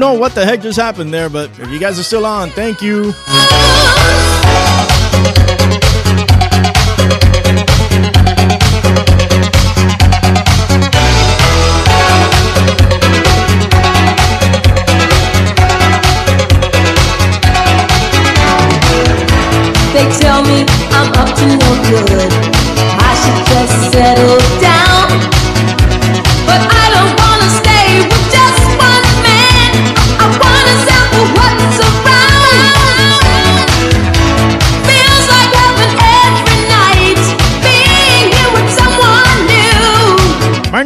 know what the heck just happened there, but if you guys are still on, thank you. They tell me I'm up to no good. I should just settle down.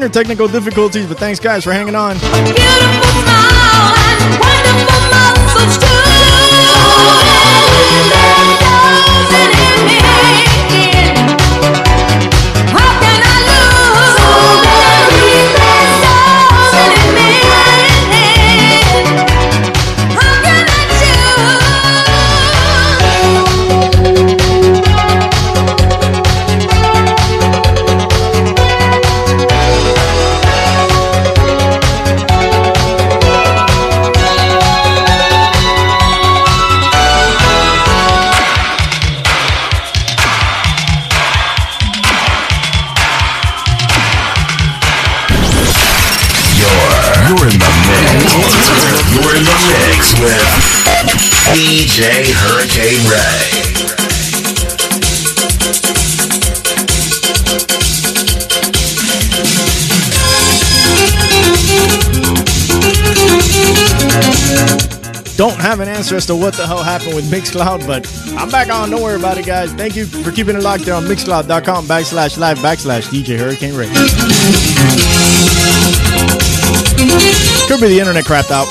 Minor technical difficulties, but thanks guys for hanging on. Don't have an answer as to what the hell happened with Mixcloud, but I'm back on. Don't worry about it, guys. Thank you for keeping it locked there on mixcloud.com backslash live backslash DJ Hurricane Ray. Could be the internet crapped out.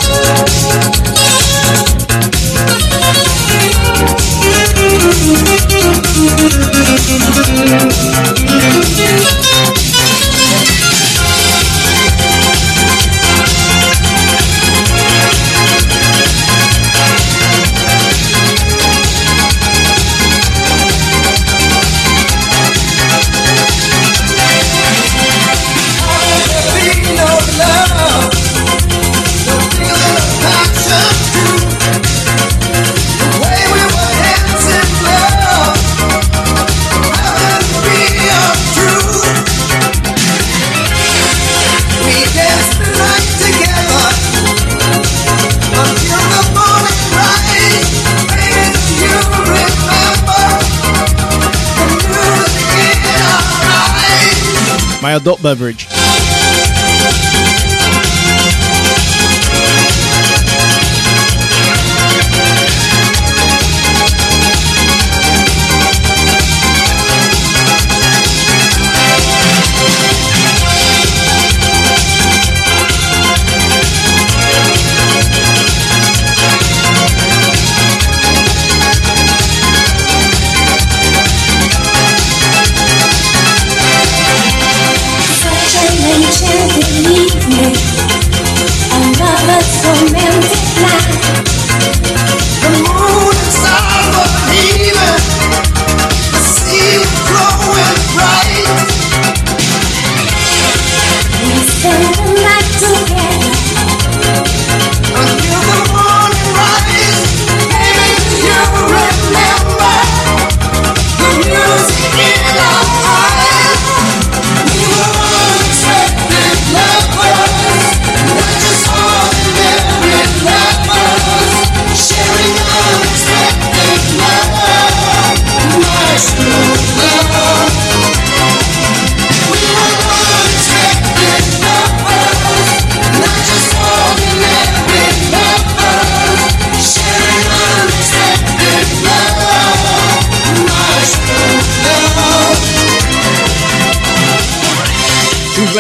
My adult beverage.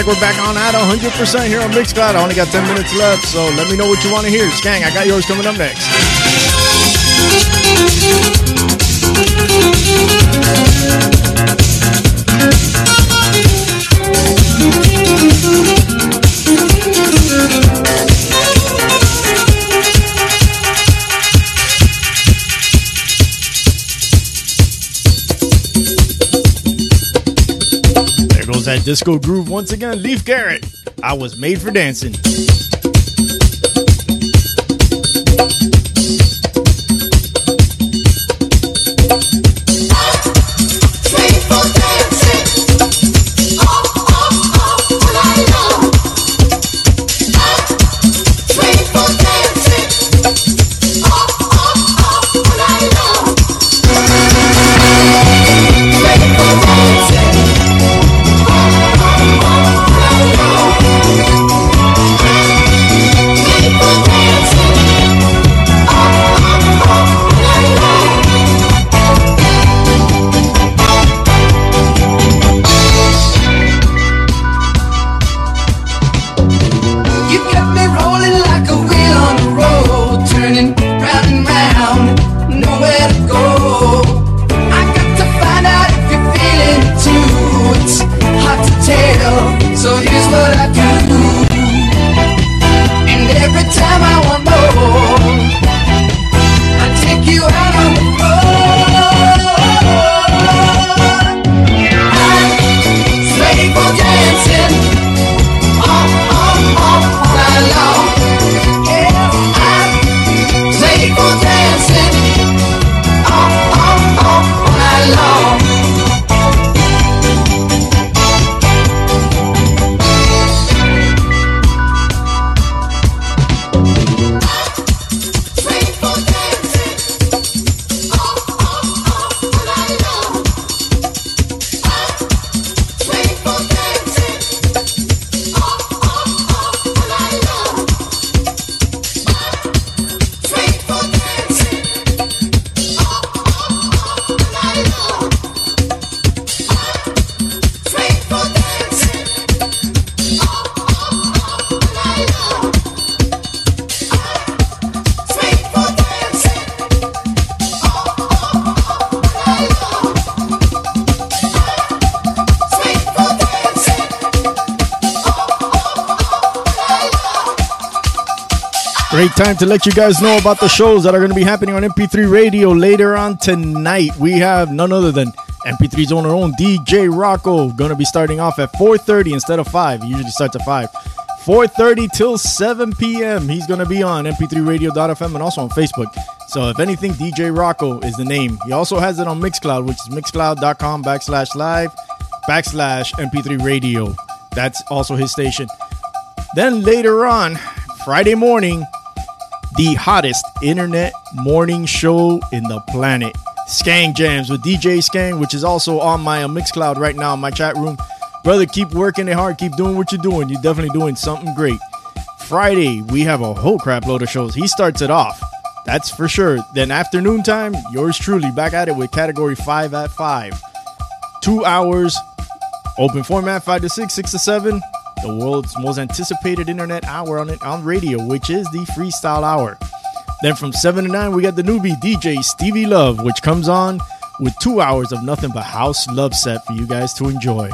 We're back on at 100% here on Mixcloud. I only got 10 minutes left, so let me know what you want to hear. Skang, I got yours coming up next. disco groove once again, Leif Garrett. I was made for dancing. Time to let you guys know about the shows that are going to be happening on MP3 Radio later on tonight. We have none other than MP3's owner own DJ Rocco going to be starting off at 4:30 instead of 5. He usually starts at 5. 4:30 till 7 p.m. He's going to be on mp3radio.fm and also on Facebook. So if anything, DJ Rocco is the name. He also has it on Mixcloud, which is mixcloud.com backslash live backslash MP3 Radio. That's also his station. Then later on, Friday morning, the hottest internet morning show in the planet. Skang Jams with DJ Skang, which is also on my uh, Mixcloud right now in my chat room. Brother, keep working it hard. Keep doing what you're doing. You're definitely doing something great. Friday, we have a whole crap load of shows. He starts it off. That's for sure. Then afternoon time, yours truly back at it with category 5 at 5. Two hours, open format 5 to 6, 6 to 7, the world's most anticipated internet hour on on radio, which is the Freestyle Hour. Then from 7 to 9, we got the newbie DJ Stevie Love, which comes on with two hours of nothing but house love set for you guys to enjoy.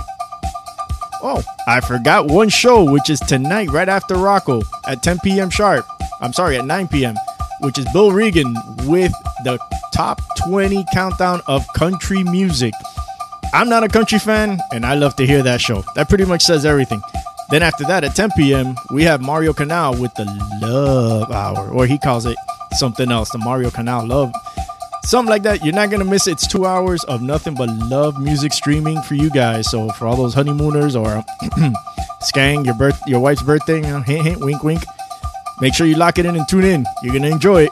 Oh, I forgot one show, which is tonight, right after Rocco at 10 p.m. sharp. I'm sorry, at 9 p.m., which is Bill Regan with the top 20 countdown of country music. I'm not a country fan, and I love to hear that show. That pretty much says everything. Then after that, at 10 p.m., we have Mario Canal with the Love Hour, or he calls it something else, the Mario Canal Love. Something like that. You're not gonna miss it. It's two hours of nothing but love music streaming for you guys. So for all those honeymooners or skang your birth, your wife's birthday, you know, hint, hint, wink, wink. Make sure you lock it in and tune in. You're gonna enjoy it.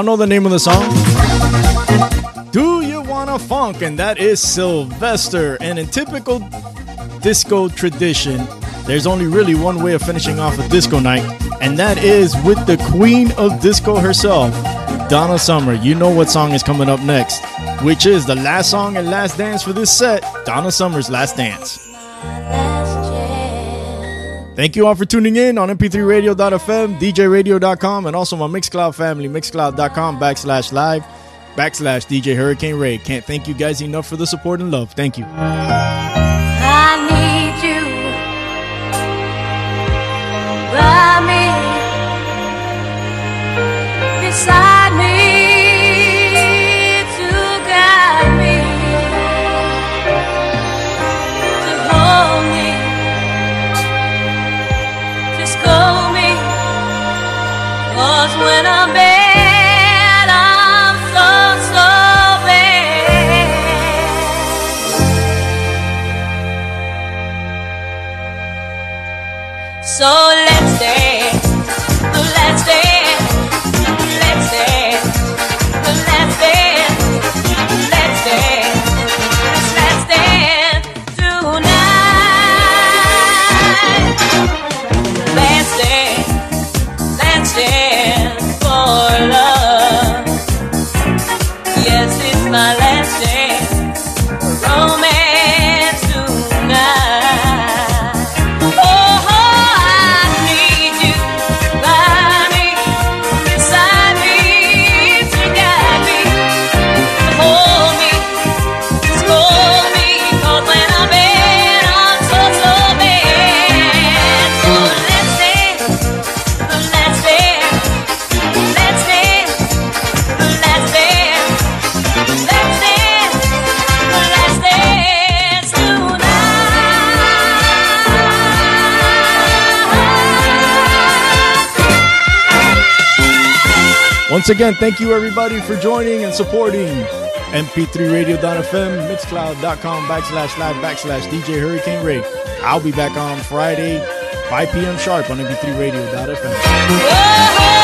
Y'all know the name of the song? Do You Wanna Funk? And that is Sylvester. And in typical disco tradition, there's only really one way of finishing off a disco night, and that is with the queen of disco herself, Donna Summer. You know what song is coming up next, which is the last song and last dance for this set Donna Summer's Last Dance. Thank you all for tuning in on mp3radio.fm, djradio.com, and also my Mixcloud family, mixcloud.com backslash live backslash DJ Hurricane Ray. Can't thank you guys enough for the support and love. Thank you. Once again, thank you everybody for joining and supporting mp3radio.fm, mixcloud.com backslash live backslash DJ Hurricane Ray. I'll be back on Friday, 5 p.m. sharp on mp3radio.fm. Whoa.